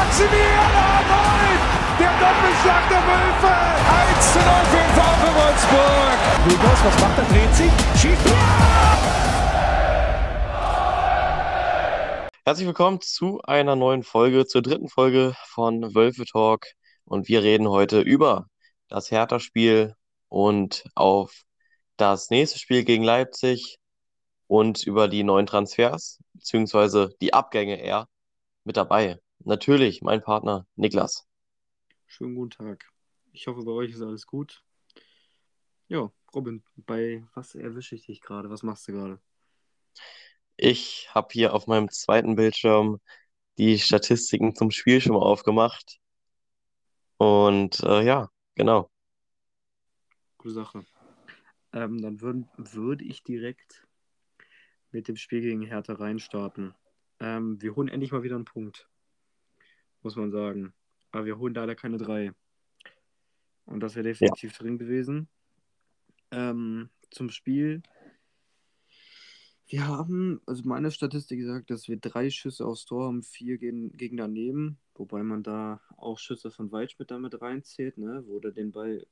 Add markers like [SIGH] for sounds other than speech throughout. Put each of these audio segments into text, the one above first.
Maximilian Arnold, der Doppelschlag der Wölfe. 1 zu 0 für VfL Wolfsburg. Lugos, was macht er? Dreht sich, schießt. Herzlich willkommen zu einer neuen Folge, zur dritten Folge von Wölfe Talk. Und wir reden heute über das Hertha-Spiel und auf das nächste Spiel gegen Leipzig und über die neuen Transfers, beziehungsweise die Abgänge eher mit dabei. Natürlich mein Partner Niklas. Schönen guten Tag. Ich hoffe, bei euch ist alles gut. Ja, Robin, bei was erwische ich dich gerade? Was machst du gerade? Ich habe hier auf meinem zweiten Bildschirm die Statistiken zum Spiel schon mal aufgemacht. Und äh, ja, genau. Gute Sache. Ähm, dann würde würd ich direkt mit dem Spiel gegen Hertha reinstarten. Ähm, wir holen endlich mal wieder einen Punkt, muss man sagen. Aber wir holen leider keine drei. Und das wäre definitiv ja. drin gewesen. Ähm, zum Spiel. Wir haben, also meine Statistik sagt, dass wir drei Schüsse aufs Tor haben, vier gegen, gegen daneben. Wobei man da auch Schüsse von Waldschmidt damit reinzählt, ne? wo der den Ball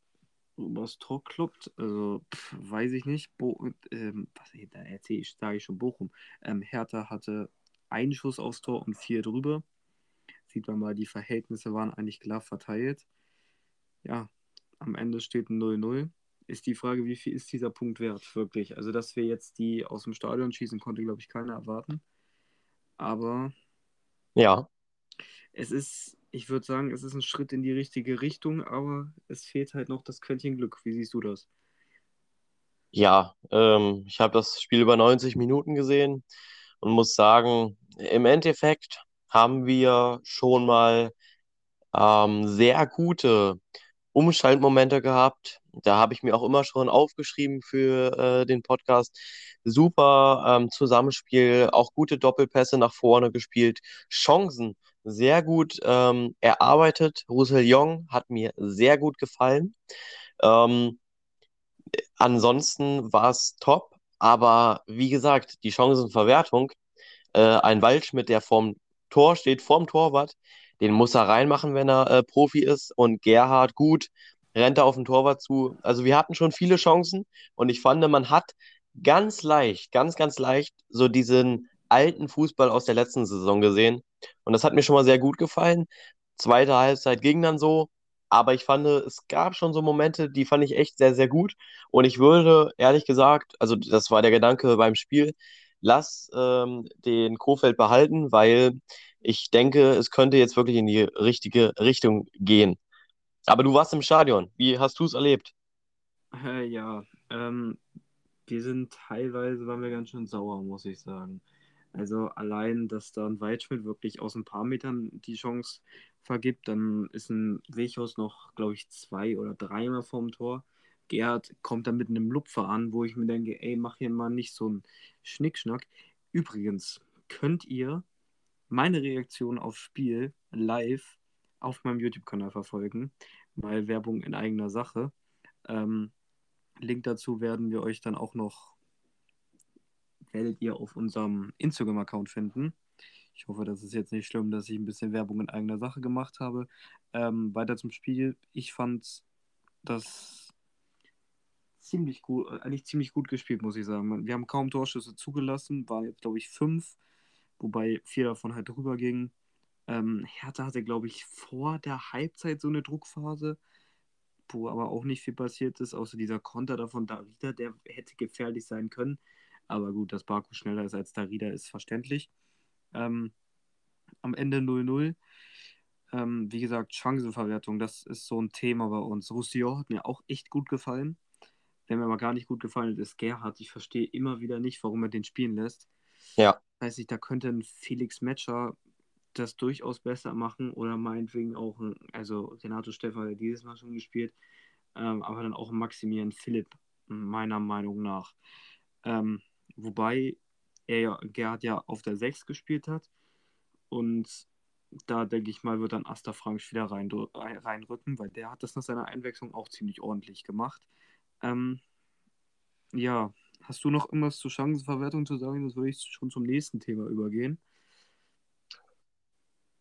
übers Tor kloppt. Also, pff, weiß ich nicht. Bo ähm, was, da erzähle ich, sage ich schon Bochum. Ähm, Hertha hatte einen Schuss aufs Tor und vier drüber. Sieht man mal, die Verhältnisse waren eigentlich klar verteilt. Ja, am Ende steht ein 0-0. Ist die Frage, wie viel ist dieser Punkt wert, wirklich? Also, dass wir jetzt die aus dem Stadion schießen, konnte, glaube ich, keiner erwarten. Aber. Ja. Es ist ich würde sagen, es ist ein Schritt in die richtige Richtung, aber es fehlt halt noch das Quäntchen Glück. Wie siehst du das? Ja, ähm, ich habe das Spiel über 90 Minuten gesehen und muss sagen, im Endeffekt haben wir schon mal ähm, sehr gute Umschaltmomente gehabt. Da habe ich mir auch immer schon aufgeschrieben für äh, den Podcast. Super ähm, Zusammenspiel, auch gute Doppelpässe nach vorne gespielt, Chancen sehr gut ähm, erarbeitet. Roussillon hat mir sehr gut gefallen. Ähm, ansonsten war es top, aber wie gesagt, die Chancenverwertung, äh, ein Waldschmidt, der vorm Tor steht, vorm Torwart, den muss er reinmachen, wenn er äh, Profi ist. Und Gerhard, gut, rennt er auf den Torwart zu. Also wir hatten schon viele Chancen und ich fand, man hat ganz leicht, ganz, ganz leicht so diesen alten Fußball aus der letzten Saison gesehen. Und das hat mir schon mal sehr gut gefallen. Zweite Halbzeit ging dann so, aber ich fand, es gab schon so Momente, die fand ich echt sehr, sehr gut. Und ich würde, ehrlich gesagt, also das war der Gedanke beim Spiel, lass ähm, den Kofeld behalten, weil ich denke, es könnte jetzt wirklich in die richtige Richtung gehen. Aber du warst im Stadion. Wie hast du es erlebt? Äh, ja, ähm, wir sind teilweise, waren wir ganz schön sauer, muss ich sagen. Also allein, dass da ein Waldschmidt wirklich aus ein paar Metern die Chance vergibt, dann ist ein Wechhaus noch, glaube ich, zwei oder dreimal vorm Tor. Gerhard kommt dann mit einem Lupfer an, wo ich mir denke, ey, mach hier mal nicht so einen Schnickschnack. Übrigens, könnt ihr meine Reaktion aufs Spiel live auf meinem YouTube-Kanal verfolgen. Mal Werbung in eigener Sache. Ähm, Link dazu werden wir euch dann auch noch werdet ihr auf unserem Instagram-Account finden. Ich hoffe, das ist jetzt nicht schlimm, dass ich ein bisschen Werbung in eigener Sache gemacht habe. Ähm, weiter zum Spiel. Ich fand das ziemlich gut, eigentlich ziemlich gut gespielt, muss ich sagen. Wir haben kaum Torschüsse zugelassen, waren jetzt, glaube ich, fünf, wobei vier davon halt drüber gingen. Ähm, Hertha hatte, glaube ich, vor der Halbzeit so eine Druckphase, wo aber auch nicht viel passiert ist, außer dieser Konter davon Darida, der hätte gefährlich sein können. Aber gut, dass Baku schneller ist als Darida, ist verständlich. Ähm, am Ende 0-0. Ähm, wie gesagt, Chancenverwertung, das ist so ein Thema bei uns. Roussillon hat mir auch echt gut gefallen. Wer mir aber gar nicht gut gefallen hat, ist Gerhard. Ich verstehe immer wieder nicht, warum er den spielen lässt. Ja. Weiß ich, da könnte ein Felix Metscher das durchaus besser machen oder meinetwegen auch, ein, also Renato Stefan hat dieses Mal schon gespielt, ähm, aber dann auch Maximilian Philipp, meiner Meinung nach. Ähm, Wobei er ja, Gerhard ja auf der 6 gespielt hat. Und da denke ich mal, wird dann Asta Frank wieder rein, reinrücken, weil der hat das nach seiner Einwechslung auch ziemlich ordentlich gemacht. Ähm, ja, hast du noch irgendwas zur Chancenverwertung zu sagen? Das würde ich schon zum nächsten Thema übergehen.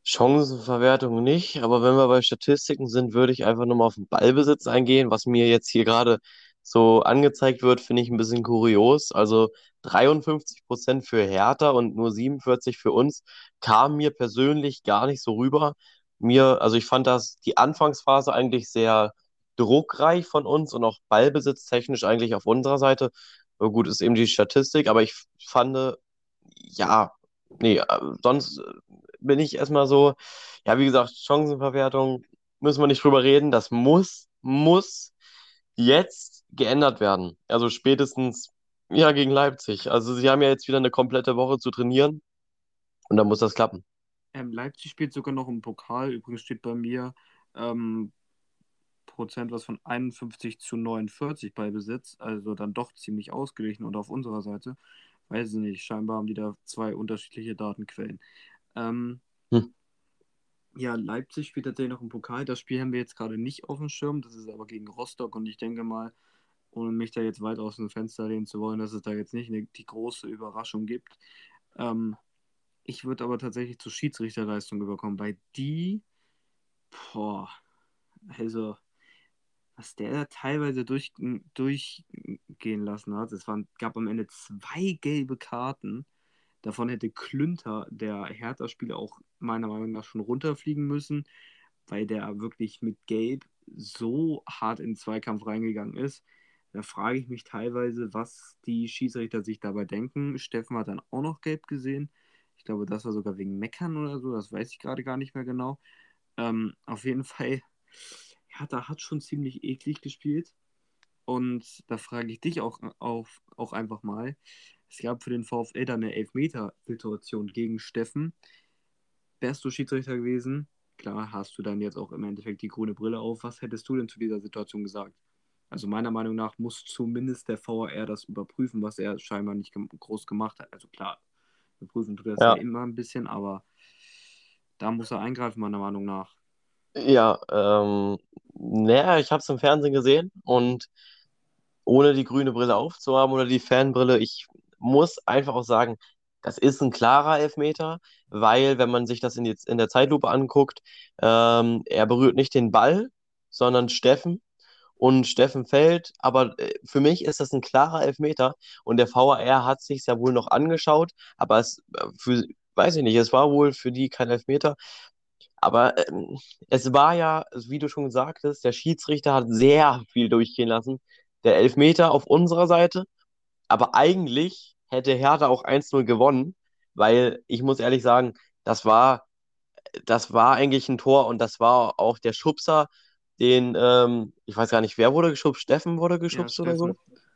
Chancenverwertung nicht, aber wenn wir bei Statistiken sind, würde ich einfach nur mal auf den Ballbesitz eingehen. Was mir jetzt hier gerade so angezeigt wird, finde ich ein bisschen kurios. Also 53 Prozent für Hertha und nur 47 für uns kam mir persönlich gar nicht so rüber. Mir, also ich fand das die Anfangsphase eigentlich sehr druckreich von uns und auch ballbesitztechnisch eigentlich auf unserer Seite. Gut, ist eben die Statistik, aber ich fand, ja, nee, äh, sonst bin ich erstmal so, ja, wie gesagt, Chancenverwertung müssen wir nicht drüber reden. Das muss, muss jetzt geändert werden. Also spätestens, ja, gegen Leipzig. Also sie haben ja jetzt wieder eine komplette Woche zu trainieren und dann muss das klappen. Ähm, Leipzig spielt sogar noch im Pokal. Übrigens steht bei mir ähm, Prozent was von 51 zu 49 bei Besitz. Also dann doch ziemlich ausgeglichen und auf unserer Seite. Weiß ich nicht, scheinbar haben die da zwei unterschiedliche Datenquellen. Ähm, hm. Ja, Leipzig spielt tatsächlich noch im Pokal. Das Spiel haben wir jetzt gerade nicht auf dem Schirm. Das ist aber gegen Rostock und ich denke mal, ohne mich da jetzt weit aus dem Fenster lehnen zu wollen, dass es da jetzt nicht eine, die große Überraschung gibt. Ähm, ich würde aber tatsächlich zur Schiedsrichterleistung überkommen, weil die, boah, also, was der da teilweise durch, durchgehen lassen hat, es waren, gab am Ende zwei gelbe Karten. Davon hätte Klünter, der Hertha-Spieler, auch meiner Meinung nach schon runterfliegen müssen, weil der wirklich mit Gelb so hart in den Zweikampf reingegangen ist. Da frage ich mich teilweise, was die Schiedsrichter sich dabei denken. Steffen hat dann auch noch gelb gesehen. Ich glaube, das war sogar wegen Meckern oder so. Das weiß ich gerade gar nicht mehr genau. Ähm, auf jeden [LAUGHS] Fall, Hertha hat schon ziemlich eklig gespielt. Und da frage ich dich auch, auch, auch einfach mal, es gab für den VfL dann eine Elfmeter-Situation gegen Steffen. Wärst du Schiedsrichter gewesen? Klar, hast du dann jetzt auch im Endeffekt die grüne Brille auf. Was hättest du denn zu dieser Situation gesagt? Also meiner Meinung nach muss zumindest der VAR das überprüfen, was er scheinbar nicht groß gemacht hat. Also klar, überprüfen tut er das ja. ja immer ein bisschen, aber da muss er eingreifen, meiner Meinung nach. Ja, ähm, naja, ich habe es im Fernsehen gesehen und ohne die grüne Brille aufzuhaben oder die Fanbrille, ich muss einfach auch sagen, das ist ein klarer Elfmeter, weil, wenn man sich das in, die, in der Zeitlupe anguckt, ähm, er berührt nicht den Ball, sondern Steffen und Steffen fällt. Aber äh, für mich ist das ein klarer Elfmeter und der VAR hat sich ja wohl noch angeschaut, aber es äh, für, weiß ich nicht, es war wohl für die kein Elfmeter. Aber ähm, es war ja, wie du schon sagtest, der Schiedsrichter hat sehr viel durchgehen lassen. Der Elfmeter auf unserer Seite aber eigentlich hätte Hertha auch 1-0 gewonnen, weil ich muss ehrlich sagen, das war, das war eigentlich ein Tor und das war auch der Schubser, den, ähm, ich weiß gar nicht, wer wurde geschubst? Steffen wurde geschubst ja, oder so?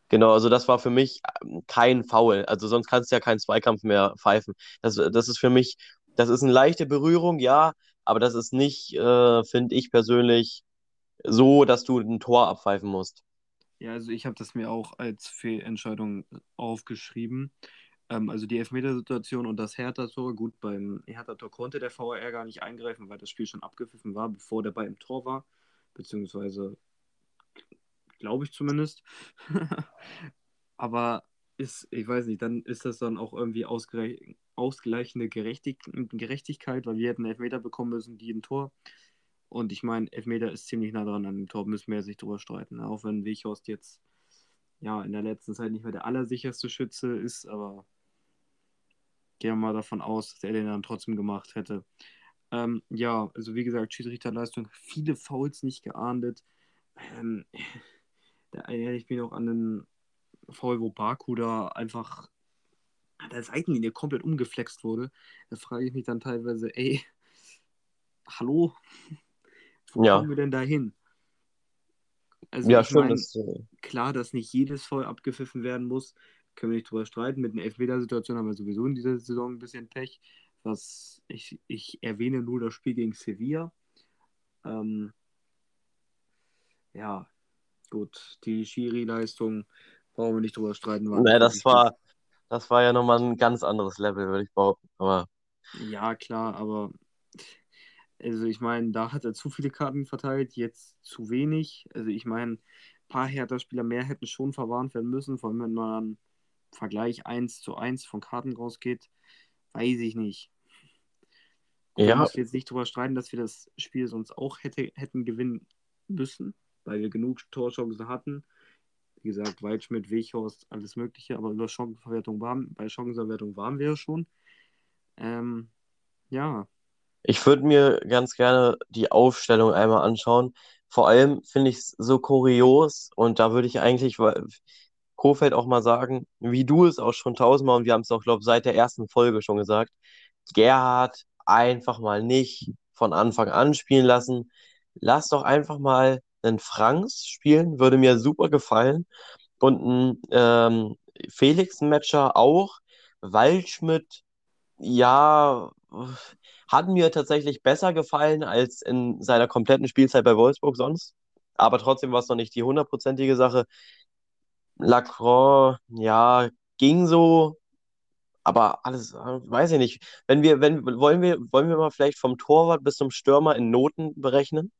Genau, also das war für mich ähm, kein Foul. Also sonst kannst du ja keinen Zweikampf mehr pfeifen. Das, das ist für mich, das ist eine leichte Berührung, ja, aber das ist nicht, äh, finde ich persönlich, so, dass du ein Tor abpfeifen musst. Ja, also ich habe das mir auch als Fehlentscheidung aufgeschrieben. Ähm, also die Elfmetersituation und das Hertha-Tor. Gut, beim Hertha-Tor konnte der VAR gar nicht eingreifen, weil das Spiel schon abgepfiffen war, bevor der Ball im Tor war. Beziehungsweise, glaube ich zumindest. [LAUGHS] Aber ist, ich weiß nicht, dann ist das dann auch irgendwie ausgleichende Gerechtig Gerechtigkeit, weil wir hätten Elfmeter bekommen müssen, die ein Tor. Und ich meine, Elfmeter ist ziemlich nah dran an dem Tor, müssen wir ja sich drüber streiten. Ne? Auch wenn Weghorst jetzt ja in der letzten Zeit nicht mehr der allersicherste Schütze ist, aber gehen wir mal davon aus, dass er den dann trotzdem gemacht hätte. Ähm, ja, also wie gesagt, Schiedsrichterleistung, viele Fouls nicht geahndet. Ähm, da erinnere ich mich noch an den Wo Baku da einfach an der Seitenlinie komplett umgeflext wurde. Da frage ich mich dann teilweise, ey, hallo? Wo ja. kommen wir denn da hin? Also ja, stimmt. Mein, das. Klar, dass nicht jedes Foul abgepfiffen werden muss, können wir nicht drüber streiten. Mit einer Elfmeter-Situation haben wir sowieso in dieser Saison ein bisschen Pech. Was ich, ich erwähne nur das Spiel gegen Sevilla. Ähm, ja, gut, die Schiri-Leistung brauchen wir nicht drüber streiten. Nee, das war, das war ja nochmal ein ganz anderes Level, würde ich behaupten. Aber... Ja, klar, aber also ich meine, da hat er zu viele Karten verteilt, jetzt zu wenig. Also ich meine, ein paar Hertha-Spieler mehr hätten schon verwarnt werden müssen, vor allem wenn man Vergleich 1 zu 1 von Karten rausgeht, weiß ich nicht. Wir Ja, müssen jetzt nicht drüber streiten, dass wir das Spiel sonst auch hätte, hätten gewinnen müssen, weil wir genug Torchancen hatten. Wie gesagt, Waldschmidt, Weghorst, alles Mögliche, aber über Chancenverwertung waren, bei Chancenverwertung waren wir ja schon. Ähm, ja, ich würde mir ganz gerne die Aufstellung einmal anschauen. Vor allem finde ich es so kurios und da würde ich eigentlich Kofeld auch mal sagen, wie du es auch schon tausendmal und wir haben es auch, glaube ich, seit der ersten Folge schon gesagt, Gerhard einfach mal nicht von Anfang an spielen lassen. Lass doch einfach mal einen Franks spielen, würde mir super gefallen. Und ein ähm, Felix-Matcher auch. Waldschmidt, ja, hat mir tatsächlich besser gefallen als in seiner kompletten Spielzeit bei Wolfsburg sonst. Aber trotzdem war es noch nicht die hundertprozentige Sache. Lacroix, ja, ging so, aber alles, weiß ich nicht. Wenn wir, wenn, wollen wir, wollen wir mal vielleicht vom Torwart bis zum Stürmer in Noten berechnen?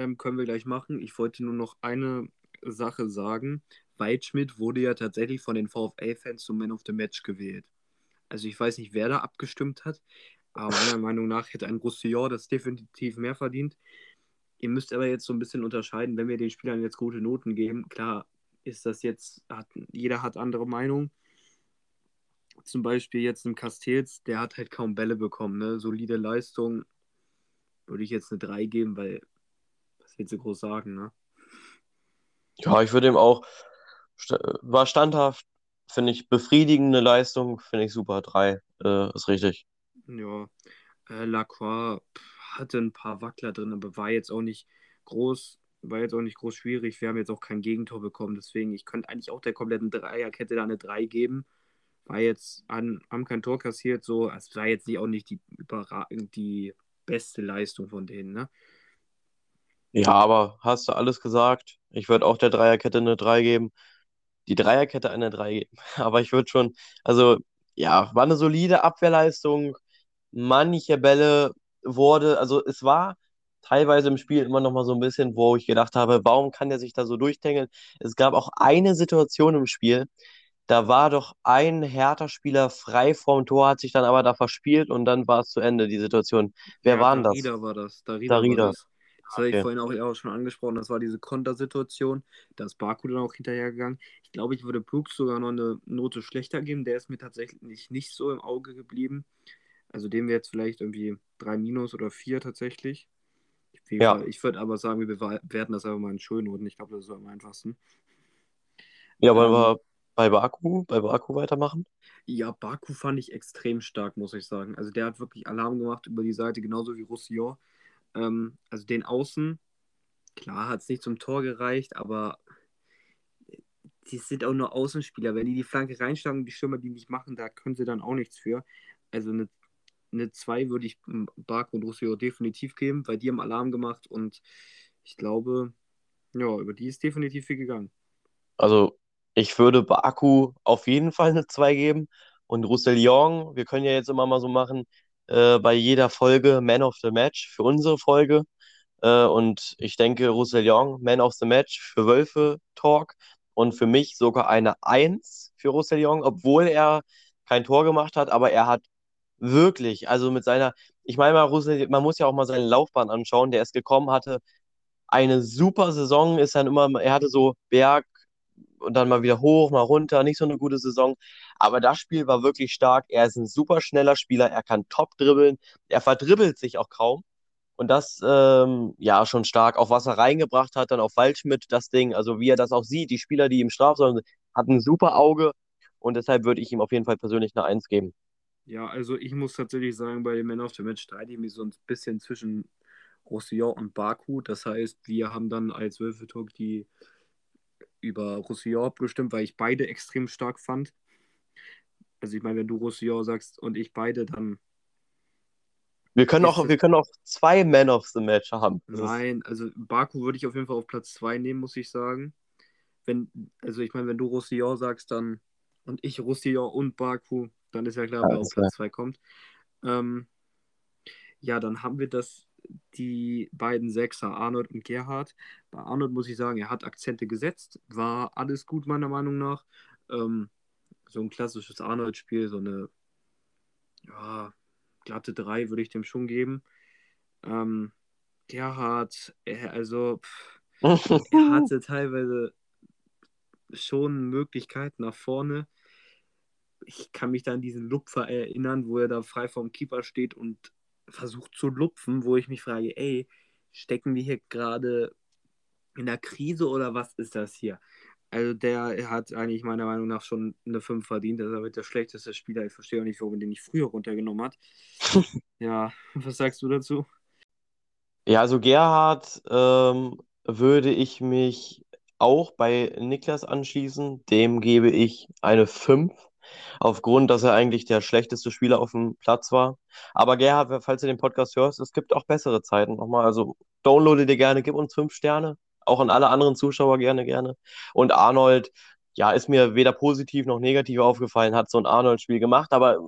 Ähm, können wir gleich machen. Ich wollte nur noch eine Sache sagen. Waldschmidt wurde ja tatsächlich von den VfL-Fans zum Man of the Match gewählt. Also ich weiß nicht, wer da abgestimmt hat, aber meiner [LAUGHS] Meinung nach hätte ein Roussillon das definitiv mehr verdient. Ihr müsst aber jetzt so ein bisschen unterscheiden, wenn wir den Spielern jetzt gute Noten geben. Klar ist das jetzt, hat, jeder hat andere Meinung. Zum Beispiel jetzt im Castells, der hat halt kaum Bälle bekommen. Ne? Solide Leistung würde ich jetzt eine 3 geben, weil, willst du groß sagen, ne? Ja, ich würde ihm auch, war standhaft, finde ich, befriedigende Leistung, finde ich super. Drei, äh, ist richtig. Ja, äh, Lacroix hatte ein paar Wackler drin, aber war jetzt auch nicht groß, war jetzt auch nicht groß schwierig. Wir haben jetzt auch kein Gegentor bekommen, deswegen, ich könnte eigentlich auch der kompletten Dreierkette da eine 3 geben. War jetzt, an, haben kein Tor kassiert, so, es war jetzt nicht, auch nicht die, überragend, die beste Leistung von denen, ne? Ja, aber hast du alles gesagt? Ich würde auch der Dreierkette eine 3 geben. Die Dreierkette eine 3 geben. [LAUGHS] Aber ich würde schon, also ja, war eine solide Abwehrleistung. Manche Bälle wurde, also es war teilweise im Spiel immer noch mal so ein bisschen, wo ich gedacht habe, warum kann der sich da so durchtängeln? Es gab auch eine Situation im Spiel, da war doch ein Hertha-Spieler frei vorm Tor, hat sich dann aber da verspielt und dann war es zu Ende, die Situation. Wer Ja, war denn das? Darida war das. Darida war Darida. das. Das hatte ich Okay. vorhin auch, auch schon angesprochen. Das war diese Kontersituation. Da ist Baku dann auch hinterhergegangen. Ich glaube, ich würde Brooks sogar noch eine Note schlechter geben. Der ist mir tatsächlich nicht, nicht so im Auge geblieben. Also dem wäre jetzt vielleicht irgendwie 3 minus oder 4 tatsächlich. Jeden Ja. Ich würde aber sagen, wir bewerten das einfach mal in Schönnoten. Ich glaube, das ist am einfachsten. Ja, wollen Ähm, wir bei Baku, bei Baku weitermachen? Ja, Baku fand ich extrem stark, muss ich sagen. Also der hat wirklich Alarm gemacht über die Seite, genauso wie Roussillon. Ähm, also den Außen, klar hat es nicht zum Tor gereicht, aber die sind auch nur Außenspieler. Wenn die die Flanke reinschlagen und die Stürmer die nicht machen, da können sie dann auch nichts für. Also eine, eine 2 würde ich Baku und Roussillon definitiv geben, weil die haben Alarm gemacht und ich glaube, ja, über die ist definitiv viel gegangen. Also ich würde Baku auf jeden Fall eine 2 geben und Roussillon, wir können ja jetzt immer mal so machen, äh, bei jeder Folge Man of the Match für unsere Folge. Äh, und ich denke, Roussillon, Man of the Match für Wölfe Talk und für mich sogar eine 1 für Roussillon, obwohl er kein Tor gemacht hat, aber er hat wirklich, also mit seiner, ich meine mal, Roussillon, man muss ja auch mal seine Laufbahn anschauen, der ist gekommen, hatte eine super Saison, ist dann immer, er hatte so Berg und dann mal wieder hoch, mal runter, nicht so eine gute Saison. Aber das Spiel war wirklich stark. Er ist ein super schneller Spieler, er kann top dribbeln, er verdribbelt sich auch kaum. Und das, ähm, ja, schon stark. Auch was er reingebracht hat, dann auf Waldschmidt, das Ding, also wie er das auch sieht, die Spieler, die im Strafraum sind, hat ein super Auge. Und deshalb würde ich ihm auf jeden Fall persönlich eine Eins geben. Ja, also ich muss tatsächlich sagen, bei dem Man of the Match streite ich mich so ein bisschen zwischen Roussillon und Baku. Das heißt, wir haben dann als Wölfe-Talk die über Roussillon abgestimmt, weil ich beide extrem stark fand. Also ich meine, wenn du Roussillon sagst und ich beide, dann Wir können auch, wir können auch zwei Man of the Match haben. Das Nein, also Baku würde ich auf jeden Fall auf Platz 2 nehmen, muss ich sagen. Wenn, also ich meine, wenn du Roussillon sagst, dann und ich Roussillon und Baku, dann ist ja klar, wer Alles auf Platz 2 kommt. Ähm, ja, dann haben wir das, die beiden Sechser, Arnold und Gerhard. Bei Arnold muss ich sagen, er hat Akzente gesetzt, war alles gut meiner Meinung nach. Ähm, so ein klassisches Arnold-Spiel, so eine ja, glatte 3 würde ich dem schon geben. Ähm, Gerhard, er, also pff, [LAUGHS] er hatte teilweise schon Möglichkeiten nach vorne. Ich kann mich da an diesen Lupfer erinnern, wo er da frei vom Keeper steht und versucht zu lupfen, wo ich mich frage, ey, stecken wir hier gerade in der Krise oder was ist das hier? Also der hat eigentlich meiner Meinung nach schon eine 5 verdient. Das ist aber der schlechteste Spieler. Ich verstehe auch nicht, warum er den nicht früher runtergenommen hat. [LAUGHS] ja, was sagst du dazu? Ja, also Gerhard ähm, würde ich mich auch bei Niklas anschließen. Dem gebe ich eine 5, aufgrund, dass er eigentlich der schlechteste Spieler auf dem Platz war. Aber Gerhard, falls du den Podcast hörst, es gibt auch bessere Zeiten nochmal. Also downloade dir gerne, gib uns 5 Sterne. Auch an alle anderen Zuschauer gerne, gerne. Und Arnold, ja, ist mir weder positiv noch negativ aufgefallen, hat so ein Arnold-Spiel gemacht, aber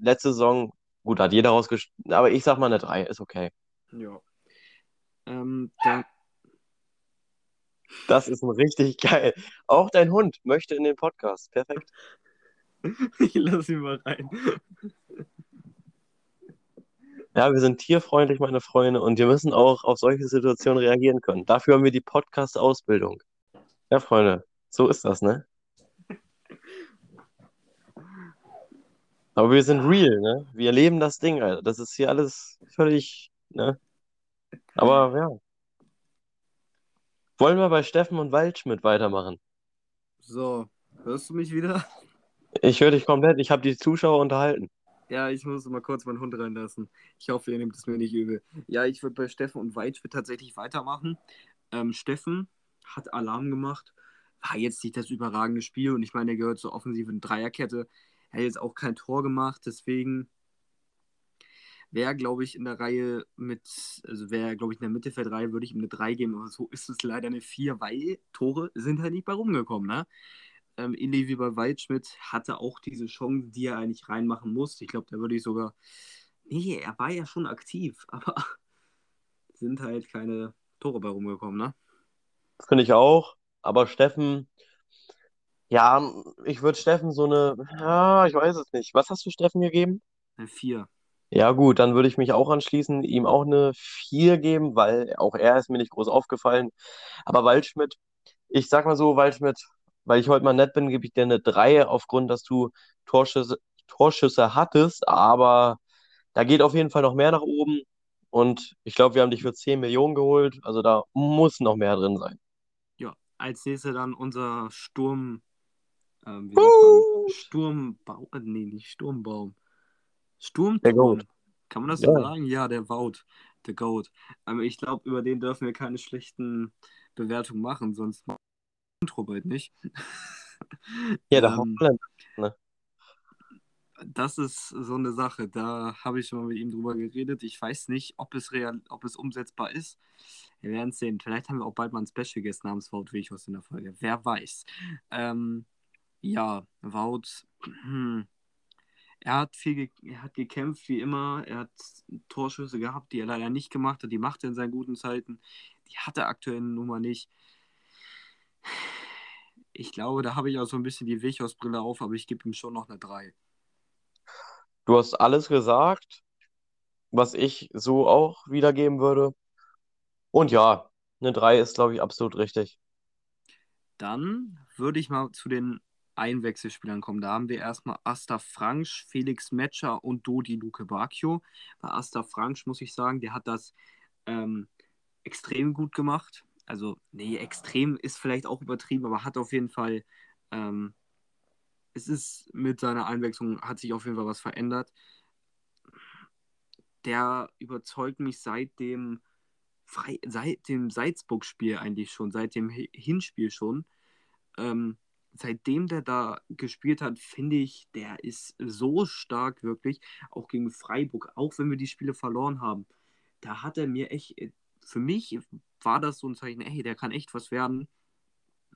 letzte Saison, gut, hat jeder rausgeschnitten, aber ich sag mal eine 3, ist okay. Ja. Ähm, dann, Das ist ein richtig geil. Auch dein Hund möchte in den Podcast. Perfekt. [LAUGHS] ich lasse ihn mal rein. Ja, wir sind tierfreundlich, meine Freunde, und wir müssen auch auf solche Situationen reagieren können. Dafür haben wir die Podcast-Ausbildung. Ja, Freunde, so ist das, ne? Aber wir sind real, ne? Wir leben das Ding, Alter. Das ist hier alles völlig, ne? Aber ja. Wollen wir bei Steffen und Waldschmidt weitermachen? So, hörst du mich wieder? Ich höre dich komplett. Ich habe die Zuschauer unterhalten. Ja, ich muss mal kurz meinen Hund reinlassen. Ich hoffe, ihr nehmt es mir nicht übel. Ja, ich würde bei Steffen und Weitschmidt tatsächlich weitermachen. Ähm, Steffen hat Alarm gemacht. War jetzt nicht das überragende Spiel und ich meine, er gehört zur offensiven Dreierkette. Er hat jetzt auch kein Tor gemacht, deswegen wäre, glaube ich, in der Reihe mit, also wäre, glaube ich, in der Mittelfeldreihe würde ich ihm eine 3 geben, aber so ist es leider eine 4, weil Tore sind halt nicht bei rumgekommen, ne? Ähm, ähnlich wie bei Waldschmidt hatte auch diese Chance, die er eigentlich reinmachen muss. Ich glaube, da würde ich sogar. Nee, er war ja schon aktiv, [LAUGHS] aber sind halt keine Tore bei rumgekommen, ne? Finde ich auch. Aber Steffen, ja, ich würde Steffen so eine, ja, ich weiß es nicht. Was hast du Steffen gegeben? Eine 4. Ja, gut, dann würde ich mich auch anschließen, ihm auch eine 4 geben, weil auch er ist mir nicht groß aufgefallen. Aber Waldschmidt, ich sag mal so, Waldschmidt, weil ich heute mal nett bin, gebe ich dir eine 3 aufgrund, dass du Torschüsse, Torschüsse hattest, aber da geht auf jeden Fall noch mehr nach oben. Und ich glaube, wir haben dich für 10 Millionen geholt, also da muss noch mehr drin sein. Ja, als nächstes dann unser Sturm. Ähm, man? Sturmbaum. äh, Nee, nicht Sturmbaum. Goat. Kann man das so Ja. sagen? Ja, der Wout. Der Goat. Ähm, ich glaube, über den dürfen wir keine schlechten Bewertungen machen, sonst Intro bald nicht. Ja, der Ähm, Holländer. das ist so eine Sache. Da habe ich schon mal mit ihm drüber geredet. Ich weiß nicht, ob es real, ob es umsetzbar ist. Wir werden es sehen. Vielleicht haben wir auch bald mal einen Special Guest namens Wout Weghorst in der Folge. Wer weiß. Ähm, ja, Wout. Hm. Er hat viel er hat gekämpft, wie immer. Er hat Torschüsse gehabt, die er leider nicht gemacht hat. Die macht er in seinen guten Zeiten. Die hat er aktuell nun mal nicht. Ich glaube, da habe ich auch so ein bisschen die Weghorst-Brille auf, aber ich gebe ihm schon noch eine 3. Du hast alles gesagt, was ich so auch wiedergeben würde. Und ja, eine 3 ist, glaube ich, absolut richtig. Dann würde ich mal zu den Einwechselspielern kommen. Da haben wir erstmal Asta Fransch, Felix Metscher und Dodi Luke Bacchio. Bei Asta Fransch muss ich sagen, der hat das ähm, extrem gut gemacht. Also, nee, extrem ist vielleicht auch übertrieben, aber hat auf jeden Fall, ähm, es ist mit seiner Einwechslung, hat sich auf jeden Fall was verändert. Der überzeugt mich seit dem, seit dem Salzburg-Spiel eigentlich schon, seit dem Hi- Hinspiel schon. Ähm, seitdem der da gespielt hat, finde ich, der ist so stark wirklich, auch gegen Freiburg, auch wenn wir die Spiele verloren haben. Da hat er mir echt, für mich war das so ein Zeichen, ey, der kann echt was werden.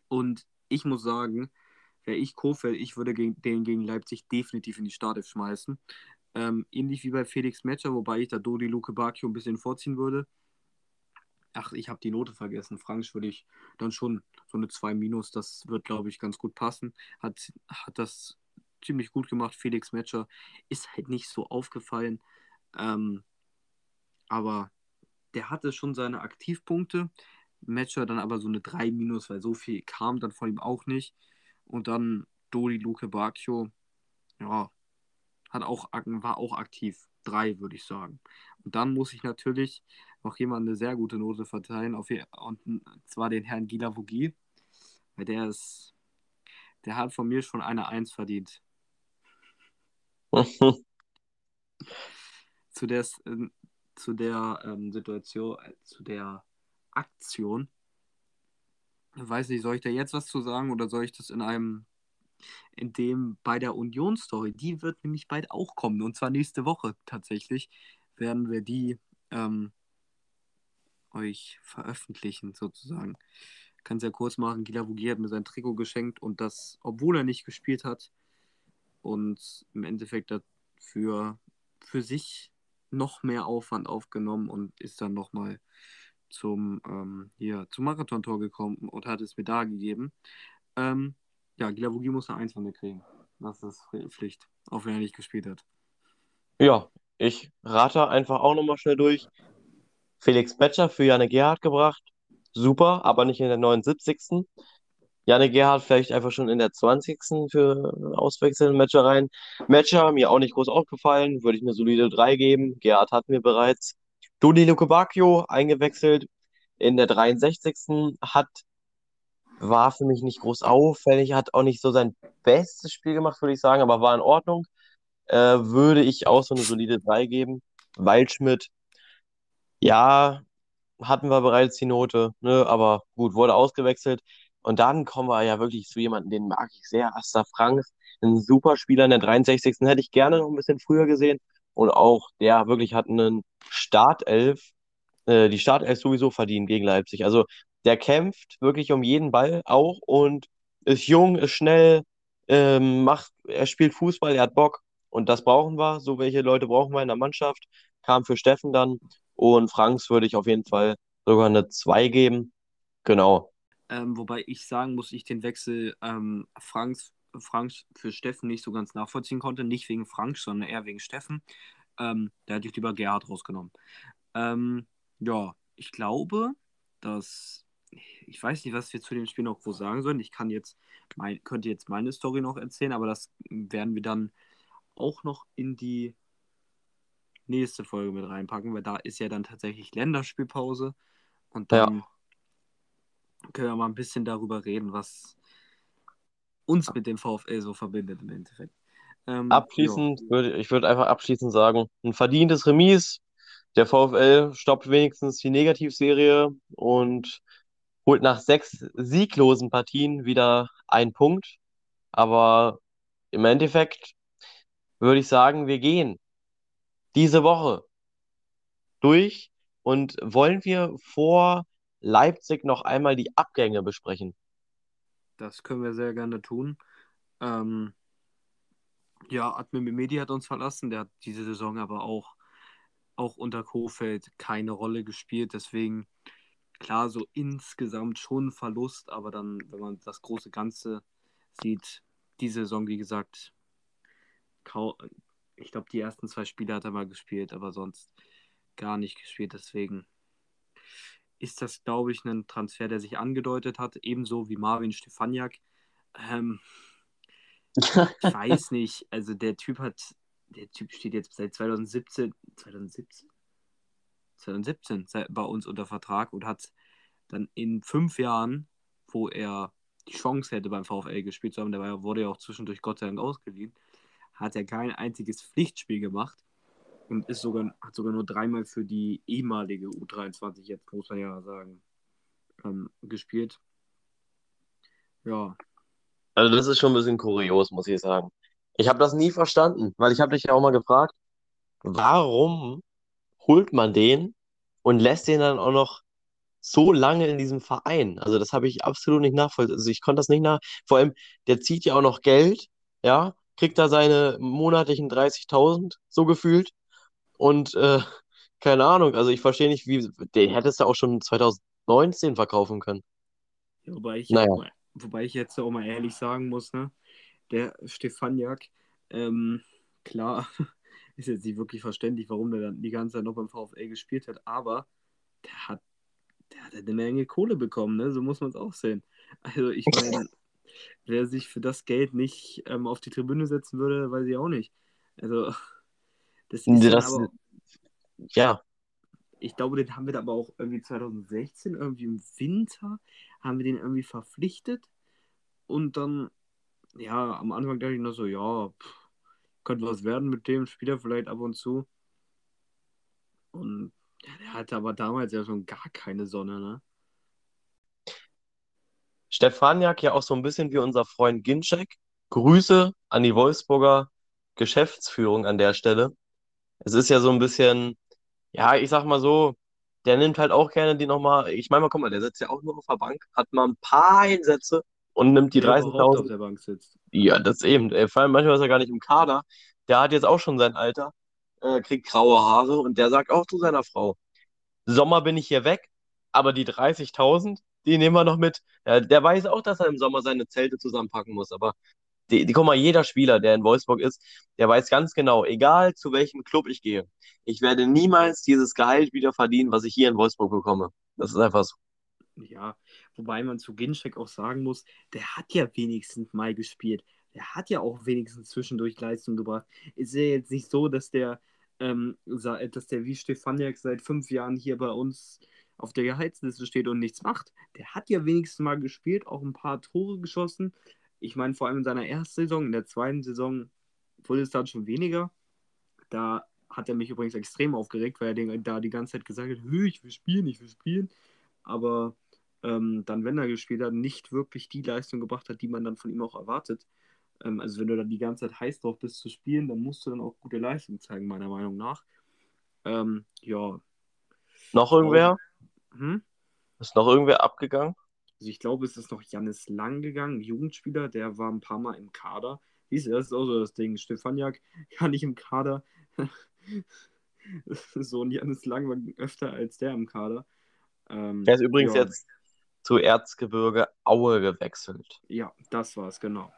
Und ich muss sagen, wäre ich Kofeld, ich würde gegen, den gegen Leipzig definitiv in die Startelf schmeißen. Ähm, ähnlich wie bei Felix Metscher, wobei ich da Dodi Luke Bacchio ein bisschen vorziehen würde. Ach, ich habe die Note vergessen. Franks würde ich dann schon so eine 2 minus, das wird, glaube ich, ganz gut passen. Hat, hat das ziemlich gut gemacht. Felix Metscher ist halt nicht so aufgefallen. Ähm, aber der hatte schon seine Aktivpunkte. Matcher dann aber so eine 3 minus, weil so viel kam dann von ihm auch nicht. Und dann Dodi Luke Bacchio, ja, hat auch, war auch aktiv. 3, würde ich sagen. Und dann muss ich natürlich noch jemand eine sehr gute Note verteilen, auf, und zwar den Herrn Gila Vogie, weil der ist, der hat von mir schon eine 1 verdient. [LAUGHS] zu der, äh, zu der ähm, Situation, äh, zu der Aktion. weiß nicht, soll ich da jetzt was zu sagen oder soll ich das in einem, in dem bei der Union-Story, die wird nämlich bald auch kommen und zwar nächste Woche tatsächlich, werden wir die ähm, euch veröffentlichen sozusagen. Kann es ja kurz machen, Gila Vugier hat mir sein Trikot geschenkt und das, obwohl er nicht gespielt hat und im Endeffekt dafür für sich noch mehr Aufwand aufgenommen und ist dann nochmal zum, ähm, hier, zum Marathon-Tor gekommen und hat es mir da gegeben. Ähm, ja, Gilavogi muss eine Eins von mir kriegen. Das ist Pflicht, auch wenn er nicht gespielt hat. Ja, ich rate einfach auch nochmal schnell durch. Felix Betscher für Janne Gerhardt gebracht. Super, aber nicht in der 79. Janne Gerhardt vielleicht einfach schon in der 20. für auswechseln, Matcher rein. Matcher, mir auch nicht groß aufgefallen, würde ich mir solide 3 geben. Gerhardt hat mir bereits. Dodi Lukebakio eingewechselt in der 63. hat war für mich nicht groß auffällig, hat auch nicht so sein bestes Spiel gemacht, würde ich sagen, aber war in Ordnung. Äh, würde ich auch so eine solide 3 geben. Waldschmidt, ja, hatten wir bereits die Note, ne, aber gut, wurde ausgewechselt. Und dann kommen wir ja wirklich zu jemandem, den mag ich sehr, Asta Franks, ein super Spieler in der 63. hätte ich gerne noch ein bisschen früher gesehen. Und auch der wirklich hat einen Startelf, äh, die Startelf sowieso verdient gegen Leipzig. Also der kämpft wirklich um jeden Ball auch und ist jung, ist schnell, ähm, macht, er spielt Fußball, er hat Bock und das brauchen wir. So welche Leute brauchen wir in der Mannschaft. Kam für Steffen dann und Franks würde ich auf jeden Fall sogar eine 2 geben. Genau. Ähm, wobei ich sagen muss, ich den Wechsel ähm, Franks, Franks für Steffen nicht so ganz nachvollziehen konnte. Nicht wegen Franks, sondern eher wegen Steffen. Ähm, da hätte ich lieber Gerhard rausgenommen. Ähm, ja, ich glaube, dass. Ich weiß nicht, was wir zu dem Spiel noch wo sagen sollen. Ich kann jetzt mein, könnte jetzt meine Story noch erzählen, aber das werden wir dann auch noch in die nächste Folge mit reinpacken, weil da ist ja dann tatsächlich Länderspielpause. Und dann ja können wir mal ein bisschen darüber reden, was uns mit dem VfL so verbindet im Endeffekt. Ähm, abschließend würde ich würde einfach abschließend sagen, ein verdientes Remis. Der VfL stoppt wenigstens die Negativserie und holt nach sechs sieglosen Partien wieder einen Punkt. Aber im Endeffekt würde ich sagen, wir gehen diese Woche durch und wollen wir vor Leipzig noch einmal die Abgänge besprechen? Das können wir sehr gerne tun. Ähm, ja, Admin Mimedi hat uns verlassen. Der hat diese Saison aber auch, auch unter Kofeld keine Rolle gespielt. Deswegen, klar, so insgesamt schon Verlust. Aber dann, wenn man das große Ganze sieht, die Saison, wie gesagt, ich glaube, die ersten zwei Spiele hat er mal gespielt, aber sonst gar nicht gespielt. Deswegen ist das, glaube ich, ein Transfer, der sich angedeutet hat, ebenso wie Marvin Stefaniak. Ähm, ich [LAUGHS] weiß nicht, also der Typ hat, der Typ steht jetzt seit 2017, 2017? 2017 bei uns unter Vertrag und hat dann in fünf Jahren, wo er die Chance hätte beim VfL gespielt zu haben, der wurde ja auch zwischendurch Gott sei Dank ausgeliehen, hat er kein einziges Pflichtspiel gemacht und ist sogar, hat sogar nur dreimal für die ehemalige U23, jetzt muss man ja sagen, ähm, gespielt. Ja. Also das ist schon ein bisschen kurios, muss ich sagen. Ich habe das nie verstanden, weil ich habe dich ja auch mal gefragt, warum holt man den und lässt den dann auch noch so lange in diesem Verein? Also das habe ich absolut nicht nachvollziehen. Also ich konnte das nicht nach. Vor allem, der zieht ja auch noch Geld, ja, kriegt da seine monatlichen 30.000 so gefühlt und äh, keine Ahnung, also ich verstehe nicht, wie. Den hättest du auch schon 2019 verkaufen können. Ja, wobei, ich naja. mal, wobei ich jetzt auch mal ehrlich sagen muss, ne? Der Stefaniak, ähm, klar, [LAUGHS] ist jetzt nicht wirklich verständlich, warum der dann die ganze Zeit noch beim VfL gespielt hat, aber der hat, der hat eine Menge Kohle bekommen, ne? So muss man es auch sehen. Also ich meine, [LAUGHS] wer sich für das Geld nicht ähm, auf die Tribüne setzen würde, weiß ich auch nicht. Also das ist Das, aber, ja, ich glaube, den haben wir aber auch irgendwie 2016, irgendwie im Winter, haben wir den irgendwie verpflichtet und dann, ja, am Anfang dachte ich nur so, ja, pff, könnte was werden mit dem Spieler vielleicht ab und zu. Und ja, der hatte aber damals ja schon gar keine Sonne, ne? Stefaniak ja auch so ein bisschen wie unser Freund Ginczek. Grüße an die Wolfsburger Geschäftsführung an der Stelle. Es ist ja so ein bisschen, ja, ich sag mal so, der nimmt halt auch gerne die nochmal, ich meine mal, guck mal, der sitzt ja auch nur auf der Bank, hat mal ein paar Einsätze und nimmt die Der überhaupt auf 30.000. der Bank sitzt. Ja, das eben. Ey, Vor allem manchmal ist er gar nicht im Kader. Der hat jetzt auch schon sein Alter, äh, kriegt graue Haare und der sagt auch zu seiner Frau, Sommer bin ich hier weg, aber die 30.000, die nehmen wir noch mit. Ja, der weiß auch, dass er im Sommer seine Zelte zusammenpacken muss, aber die, die, guck mal, jeder Spieler, der in Wolfsburg ist, der weiß ganz genau, egal zu welchem Club ich gehe, ich werde niemals dieses Gehalt wieder verdienen, was ich hier in Wolfsburg bekomme. Das ist einfach so. Ja, wobei man zu Ginczek auch sagen muss, der hat ja wenigstens mal gespielt. Der hat ja auch wenigstens zwischendurch Leistung gebracht. Ist ja jetzt nicht so, dass der, ähm, dass der wie Stefaniak seit fünf Jahren hier bei uns auf der Gehaltsliste steht und nichts macht. Der hat ja wenigstens mal gespielt, auch ein paar Tore geschossen. Ich meine, vor allem in seiner ersten Saison, in der zweiten Saison wurde es dann schon weniger. Da hat er mich übrigens extrem aufgeregt, weil er da die ganze Zeit gesagt hat, "Hö, ich will spielen, ich will spielen. Aber ähm, dann, wenn er gespielt hat, nicht wirklich die Leistung gebracht hat, die man dann von ihm auch erwartet. Ähm, also wenn du dann die ganze Zeit heiß drauf bist zu spielen, dann musst du dann auch gute Leistung zeigen, meiner Meinung nach. Ähm, ja. Noch irgendwer? Hm? Ist noch irgendwer abgegangen? Also ich glaube, es ist noch Jannis Lang gegangen, ein Jugendspieler, der war ein paar Mal im Kader. Siehst du, das ist auch so das Ding. Stefaniak gar [LAUGHS] nicht im Kader. [LAUGHS] so, und Jannis Lang war öfter als der im Kader. Ähm, Der ist übrigens ja. jetzt zu Erzgebirge Aue gewechselt. Ja, das war's, genau.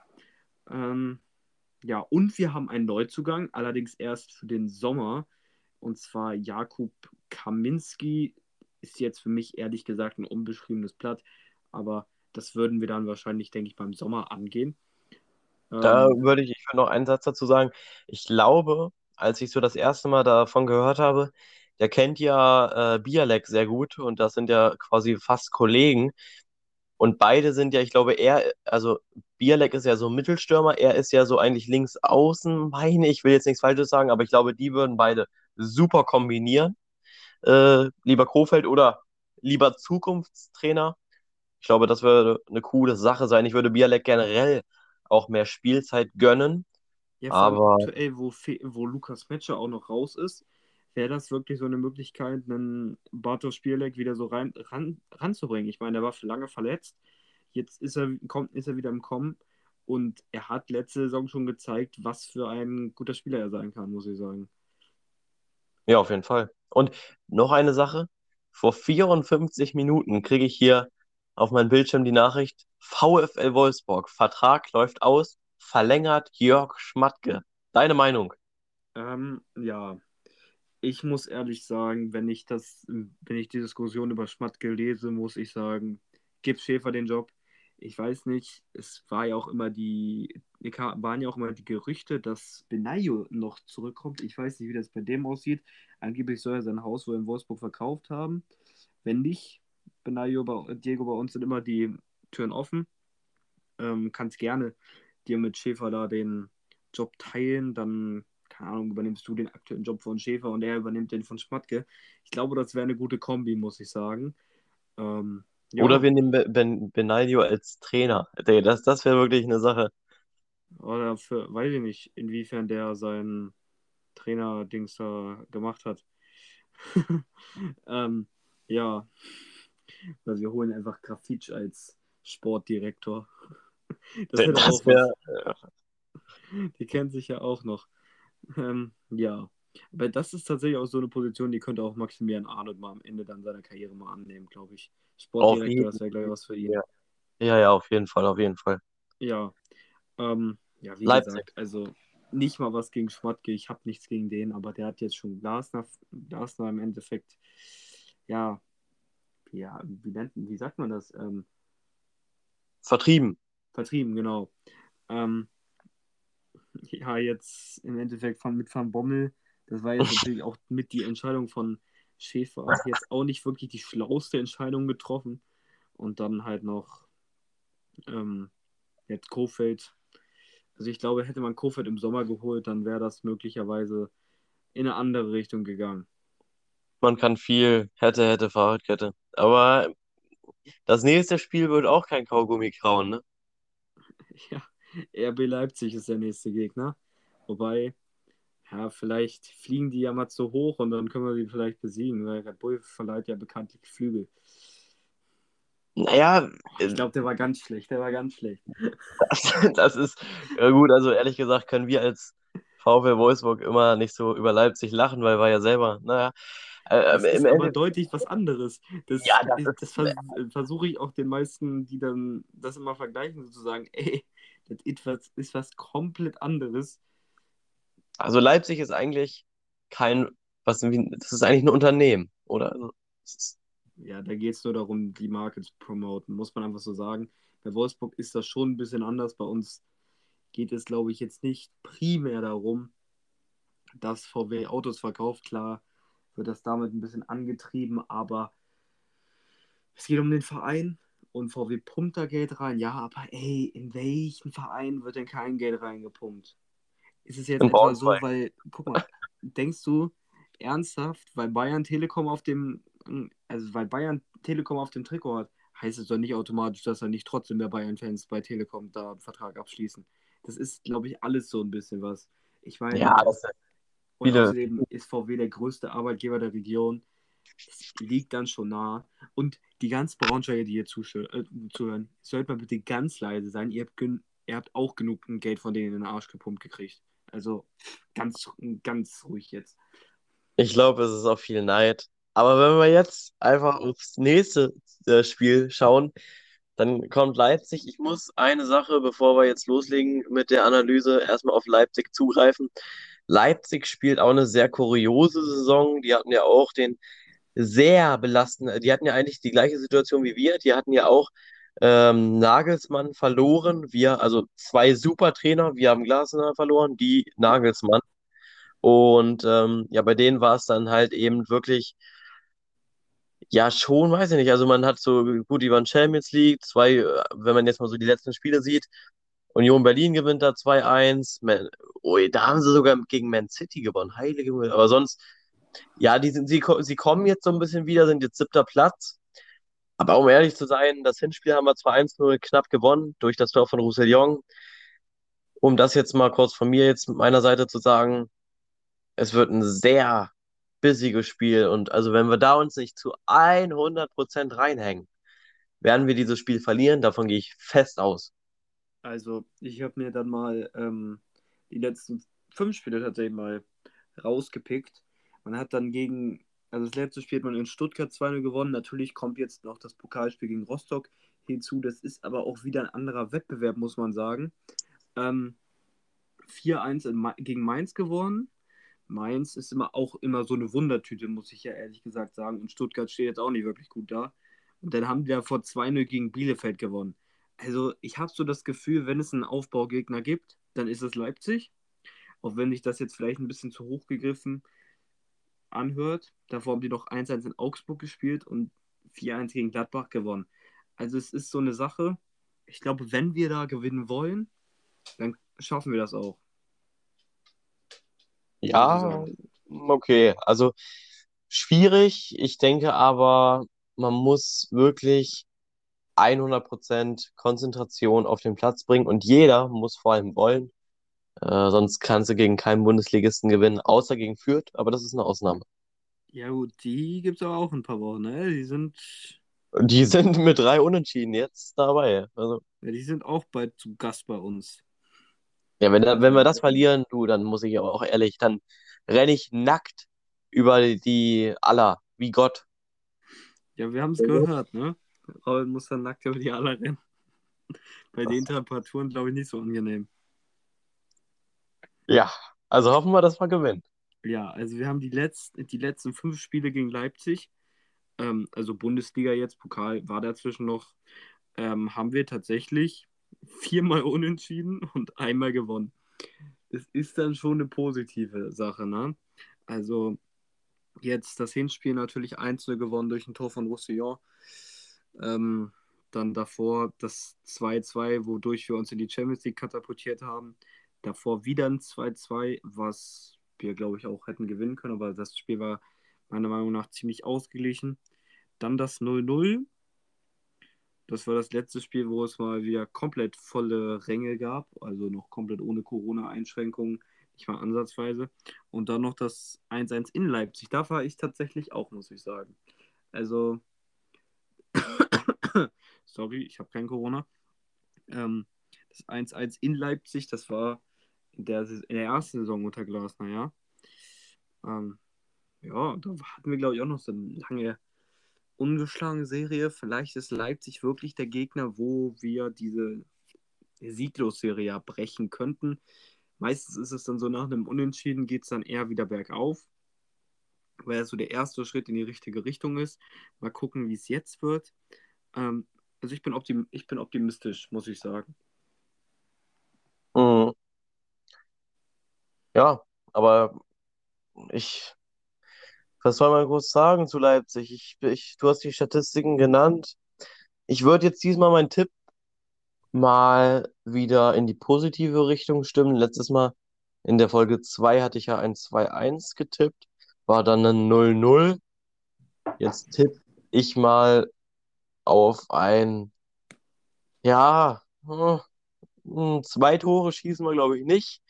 Ähm, ja, und wir haben einen Neuzugang, allerdings erst für den Sommer. Und zwar Jakub Kaminski ist jetzt für mich ehrlich gesagt ein unbeschriebenes Blatt. Aber das würden wir dann wahrscheinlich, denke ich, beim Sommer angehen. Da Ähm, würde ich, ich würde noch einen Satz dazu sagen. Ich glaube, als ich so das erste Mal davon gehört habe, der kennt ja äh, Bialek sehr gut und das sind ja quasi fast Kollegen. Und beide sind ja, ich glaube, er, also Bialek ist ja so Mittelstürmer, er ist ja so eigentlich links außen, meine ich, will jetzt nichts Falsches sagen, aber ich glaube, die würden beide super kombinieren. Äh, lieber Kofeld oder lieber Zukunftstrainer. Ich glaube, das würde eine coole Sache sein. Ich würde Bialek generell auch mehr Spielzeit gönnen. ja, Aber aktuell, wo, Fe wo Lukas Metscher auch noch raus ist, wäre das wirklich so eine Möglichkeit, einen Bartosz Spielek wieder so rein, ran, ranzubringen. Ich meine, der war für lange verletzt. Jetzt ist er, kommt, ist er wieder im Kommen. Und er hat letzte Saison schon gezeigt, was für ein guter Spieler er sein kann, muss ich sagen. ja, auf jeden Fall. Und noch eine Sache. Vor 54 Minuten kriege ich hier auf meinem Bildschirm die Nachricht, VfL Wolfsburg, Vertrag läuft aus, verlängert Jörg Schmatke. Deine Meinung? Ähm, ja, ich muss ehrlich sagen, wenn ich das, wenn ich die Diskussion über Schmatke lese, muss ich sagen, gib Schäfer den Job. Ich weiß nicht, es war ja auch immer die, waren ja auch immer die Gerüchte, dass Benayo noch zurückkommt. Ich weiß nicht, wie das bei dem aussieht. Angeblich soll er sein Haus wohl in Wolfsburg verkauft haben. Wenn nicht, Benayo, bei, Diego, bei uns sind immer die Türen offen. Ähm, kannst gerne dir mit Schäfer da den Job teilen, dann keine Ahnung, übernimmst du den aktuellen Job von Schäfer und er übernimmt den von Schmatke. Ich glaube, das wäre eine gute Kombi, muss ich sagen. Ähm, ja, Oder wir nehmen Be- Ben Benaglio als Trainer. Das, das wäre wirklich eine Sache. oder für, weiß ich nicht, inwiefern der sein Trainer-Dings da gemacht hat. [LAUGHS] ähm, ja, also wir holen einfach Grafitsch als Sportdirektor. [LAUGHS] Das hätte Das was. Die kennen sich ja auch noch. Ähm, ja. Aber das ist tatsächlich auch so eine Position, die könnte auch Maximilian Arnold mal am Ende dann seiner Karriere mal annehmen, glaube ich. Sportdirektor, das wäre, glaube ich, was für ihn. Ja. ja, ja, auf jeden Fall, auf jeden Fall. Ja. Ähm, ja, wie Leipzig. gesagt, also nicht mal was gegen Schmatke. Ich habe nichts gegen den, aber der hat jetzt schon Glasner, Glasner im Endeffekt, ja, ja, wie, nennt, wie sagt man das? Ähm, Vertrieben. vertrieben, genau. Ähm, ja, jetzt im Endeffekt von, mit Van Bommel, das war jetzt natürlich auch mit die Entscheidung von Schäfer, jetzt auch nicht wirklich die schlauste Entscheidung getroffen. Und dann halt noch ähm, jetzt Kofeld. Also ich glaube, hätte man Kofeld im Sommer geholt, dann wäre das möglicherweise in eine andere Richtung gegangen. Man kann viel, hätte, hätte, Fahrradkette. Aber das nächste Spiel wird auch kein Kaugummi krauen, ne? [LAUGHS] Ja, RB Leipzig ist der nächste Gegner. Wobei, ja, vielleicht fliegen die ja mal zu hoch und dann können wir sie vielleicht besiegen, weil Red Bull verleiht ja bekanntlich Flügel. Naja, Ich glaube, der war ganz schlecht, der war ganz schlecht. das, [LAUGHS] das ist ja gut. Also ehrlich gesagt können wir als VfL Wolfsburg immer nicht so über Leipzig lachen, weil wir ja selber, naja, Das im ist aber deutlich was anderes. Das, ja, das ist- das vers versuche ich auch den meisten, die dann das immer vergleichen, sozusagen, [LAUGHS] ey, das ist was, ist was komplett anderes. also Leipzig ist eigentlich kein, was, das ist eigentlich ein Unternehmen, oder? Also, ist, Ja, da geht es nur darum, die Marke zu promoten, muss man einfach so sagen. Bei Wolfsburg ist das schon ein bisschen anders. Bei uns geht es, glaube ich, jetzt nicht primär darum, dass VW Autos verkauft. Klar wird das damit ein bisschen angetrieben, aber es geht um den Verein und VW pumpt da Geld rein. Ja, aber ey, in welchen Verein wird denn kein Geld reingepumpt? Ist es jetzt In etwa so, weil, guck mal, denkst du ernsthaft, weil Bayern Telekom auf dem, also weil Bayern Telekom auf dem Trikot hat, heißt es doch nicht automatisch, dass er nicht trotzdem mehr Bayern-Fans bei Telekom da einen Vertrag abschließen. Das ist, glaube ich, alles so ein bisschen was. Ich meine, ja, das, und viele- außerdem ist VW der größte Arbeitgeber der Region. Das liegt dann schon nah. Und die ganzen Braunschweiger, die hier äh, zuhören, sollt mal bitte ganz leise sein. Ihr habt, ihr habt auch genug Geld von denen in den Arsch gepumpt gekriegt. Also ganz, ganz ruhig jetzt. ich glaube, es ist auch viel Neid. Aber wenn wir jetzt einfach aufs nächste äh, Spiel schauen, dann kommt Leipzig. Ich muss eine Sache, bevor wir jetzt loslegen mit der Analyse, erstmal auf Leipzig zugreifen. Leipzig spielt auch eine sehr kuriose Saison. Die hatten ja auch den sehr belastenden, die hatten ja eigentlich die gleiche Situation wie wir. Die hatten ja auch ähm, Nagelsmann verloren. Wir, also zwei super Trainer. Wir haben Glasner verloren, die Nagelsmann. Und ähm, ja, bei denen war es dann halt eben wirklich, ja, schon, weiß ich nicht. Also man hat so, gut, die waren Champions League, zwei, äh, wenn man jetzt mal so die letzten Spiele sieht, Union Berlin gewinnt da 2-1. Ui, da haben sie sogar gegen Man City gewonnen. Heilige Mühe. Aber sonst, ja, die sind, sie, sie kommen jetzt so ein bisschen wieder, sind jetzt siebter Platz. Aber um ehrlich zu sein, das Hinspiel haben wir 2-1-0 knapp gewonnen durch das Tor von Roussillon. Um das jetzt mal kurz von mir jetzt mit meiner Seite zu sagen, es wird ein sehr bissiges Spiel und also wenn wir da uns nicht zu 100% reinhängen, werden wir dieses Spiel verlieren. Davon gehe ich fest aus. Also, ich habe mir dann mal ähm, die letzten fünf Spiele tatsächlich mal rausgepickt. Man hat dann gegen, also das letzte Spiel hat man in Stuttgart 2-0 gewonnen. Natürlich kommt jetzt noch das Pokalspiel gegen Rostock hinzu. Das ist aber auch wieder ein anderer Wettbewerb, muss man sagen. Ähm, 4-1 in Ma gegen Mainz gewonnen. Mainz ist immer auch immer so eine Wundertüte, muss ich ja ehrlich gesagt sagen. Und Stuttgart steht jetzt auch nicht wirklich gut da. Und dann haben die ja vor 2-0 gegen Bielefeld gewonnen. Also, ich habe so das Gefühl, wenn es einen Aufbaugegner gibt, dann ist es Leipzig. Auch wenn sich das jetzt vielleicht ein bisschen zu hoch gegriffen anhört. Davor haben die noch 1-1 in Augsburg gespielt und 4-1 gegen Gladbach gewonnen. Also, es ist so eine Sache. Ich glaube, wenn wir da gewinnen wollen, dann schaffen wir das auch. Ja, okay. Also schwierig. Ich denke aber, man muss wirklich 100% Konzentration auf den Platz bringen und jeder muss vor allem wollen. Äh, sonst kannst du gegen keinen Bundesligisten gewinnen, außer gegen Fürth, aber das ist eine Ausnahme. Ja, gut, die gibt es aber auch ein paar Wochen, ne? Die sind, die sind mit drei Unentschieden jetzt dabei. Also, ja, die sind auch bald zu Gast bei uns. ja, wenn, wenn wir das verlieren, du, dann muss ich aber auch ehrlich, dann renne ich nackt über die Aller, wie Gott. Ja, wir haben es gehört, ne? Raul muss dann nackt über die Aller rennen. [LAUGHS] Bei den Temperaturen, glaube ich, nicht so angenehm. Ja, also hoffen wir, dass wir gewinnen. Ja, also wir haben die, letzt, die letzten fünf Spiele gegen Leipzig, ähm, also Bundesliga jetzt, Pokal war dazwischen noch, ähm, haben wir tatsächlich viermal [LAUGHS] unentschieden und einmal gewonnen. Das ist dann schon eine positive Sache, ne? Also jetzt das Hinspiel natürlich einzeln gewonnen durch ein Tor von Roussillon. Ähm, dann davor das 2-2, wodurch wir uns in die Champions League katapultiert haben. Davor wieder ein 2-2, was wir, glaube ich, auch hätten gewinnen können, aber das Spiel war meiner Meinung nach ziemlich ausgeglichen. Dann das 0-0. Das war das letzte Spiel, wo es mal wieder komplett volle Ränge gab, also noch komplett ohne Corona-Einschränkungen, nicht mal ansatzweise. Und dann noch das 1-1 in Leipzig. Da war ich tatsächlich auch, muss ich sagen. Also, [COUGHS] sorry, ich habe kein Corona. Ähm, das 1-1 in Leipzig, das war in der, in der ersten Saison unter Glasner, ja. Ähm, ja, da hatten wir, glaube ich, auch noch so eine lange ungeschlagene Serie. Vielleicht ist Leipzig wirklich der Gegner, wo wir diese Sieglos-Serie brechen könnten. Meistens ist es dann so, nach einem Unentschieden geht es dann eher wieder bergauf, weil es so der erste Schritt in die richtige Richtung ist. Mal gucken, wie es jetzt wird. Ähm, also ich bin, optim ich bin optimistisch, muss ich sagen. Mhm. Ja, aber ich, was soll man groß sagen zu Leipzig? Ich, ich, du hast die Statistiken genannt. Ich würde jetzt diesmal meinen Tipp mal wieder in die positive Richtung stimmen. Letztes Mal in der Folge 2 hatte ich ja ein 2-1 getippt, war dann ein 0-0. Jetzt tippe ich mal auf ein, ja, hm, zwei Tore schießen wir, glaube ich, nicht.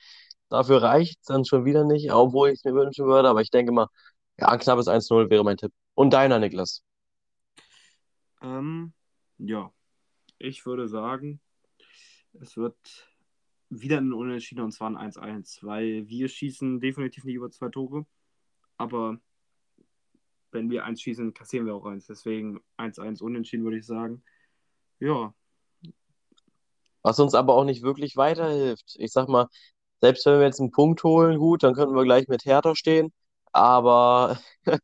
Dafür reicht es dann schon wieder nicht, obwohl ich es mir wünschen würde. Aber ich denke mal, ja, ein knappes 1-0 wäre mein Tipp. Und deiner, Niklas? Ähm, ja, ich würde sagen, es wird wieder ein Unentschieden und zwar ein 1-1, weil wir schießen definitiv nicht über zwei Tore. Aber wenn wir eins schießen, kassieren wir auch eins. Deswegen 1-1 Unentschieden, würde ich sagen. Ja. Was uns aber auch nicht wirklich weiterhilft. Ich sag mal, selbst wenn wir jetzt einen Punkt holen, gut, dann könnten wir gleich mit Hertha stehen. Aber [LAUGHS]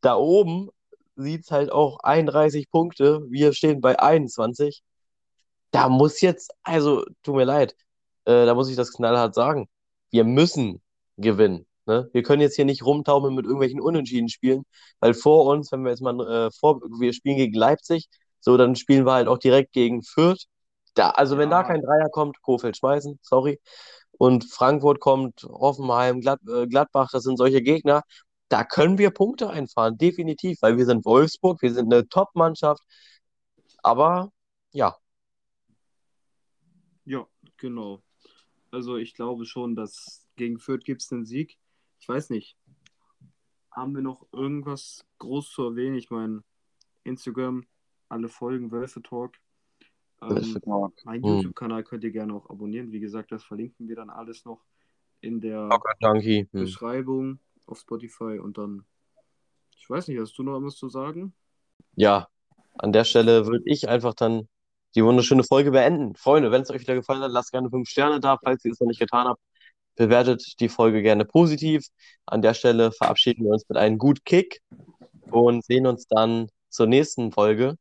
da oben sieht es halt auch 31 Punkte. Wir stehen bei 21. Da muss jetzt, also tut mir leid, äh, da muss ich das knallhart sagen. Wir müssen gewinnen. Ne? Wir können jetzt hier nicht rumtaumeln mit irgendwelchen Unentschieden spielen, weil vor uns, wenn wir jetzt mal äh, vor, wir spielen gegen Leipzig, so dann spielen wir halt auch direkt gegen Fürth. Da, also wenn da kein Dreier kommt, Kofeld schmeißen, sorry. Und Frankfurt kommt, Hoffenheim, Glad, äh, Gladbach, das sind solche Gegner. Da können wir Punkte einfahren, definitiv, weil wir sind Wolfsburg, wir sind eine Top-Mannschaft. Aber ja, Ja, genau. Also ich glaube schon, dass gegen Fürth gibt es einen Sieg. Ich weiß nicht. Haben wir noch irgendwas groß zu erwähnen? Ich meine, Instagram, alle Folgen, Wölfe Talk. Ähm, mein Hm. YouTube-Kanal könnt ihr gerne auch abonnieren. Wie gesagt, das verlinken wir dann alles noch in der Donkey. Hm. Beschreibung auf Spotify und dann, ich weiß nicht, hast du noch was zu sagen? Ja, an der Stelle würde ich einfach dann die wunderschöne Folge beenden. Freunde, wenn es euch wieder gefallen hat, lasst gerne fünf Sterne da, falls ihr es noch nicht getan habt. Bewertet die Folge gerne positiv. An der Stelle verabschieden wir uns mit einem gut Kick und sehen uns dann zur nächsten Folge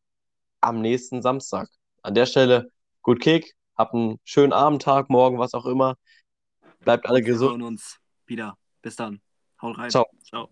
am nächsten Samstag. An der Stelle gut Kick, habt einen schönen Abend, Tag, Morgen, was auch immer. Bleibt alle Wir gesund. hören uns wieder. Bis dann. Haut rein. Ciao. Ciao.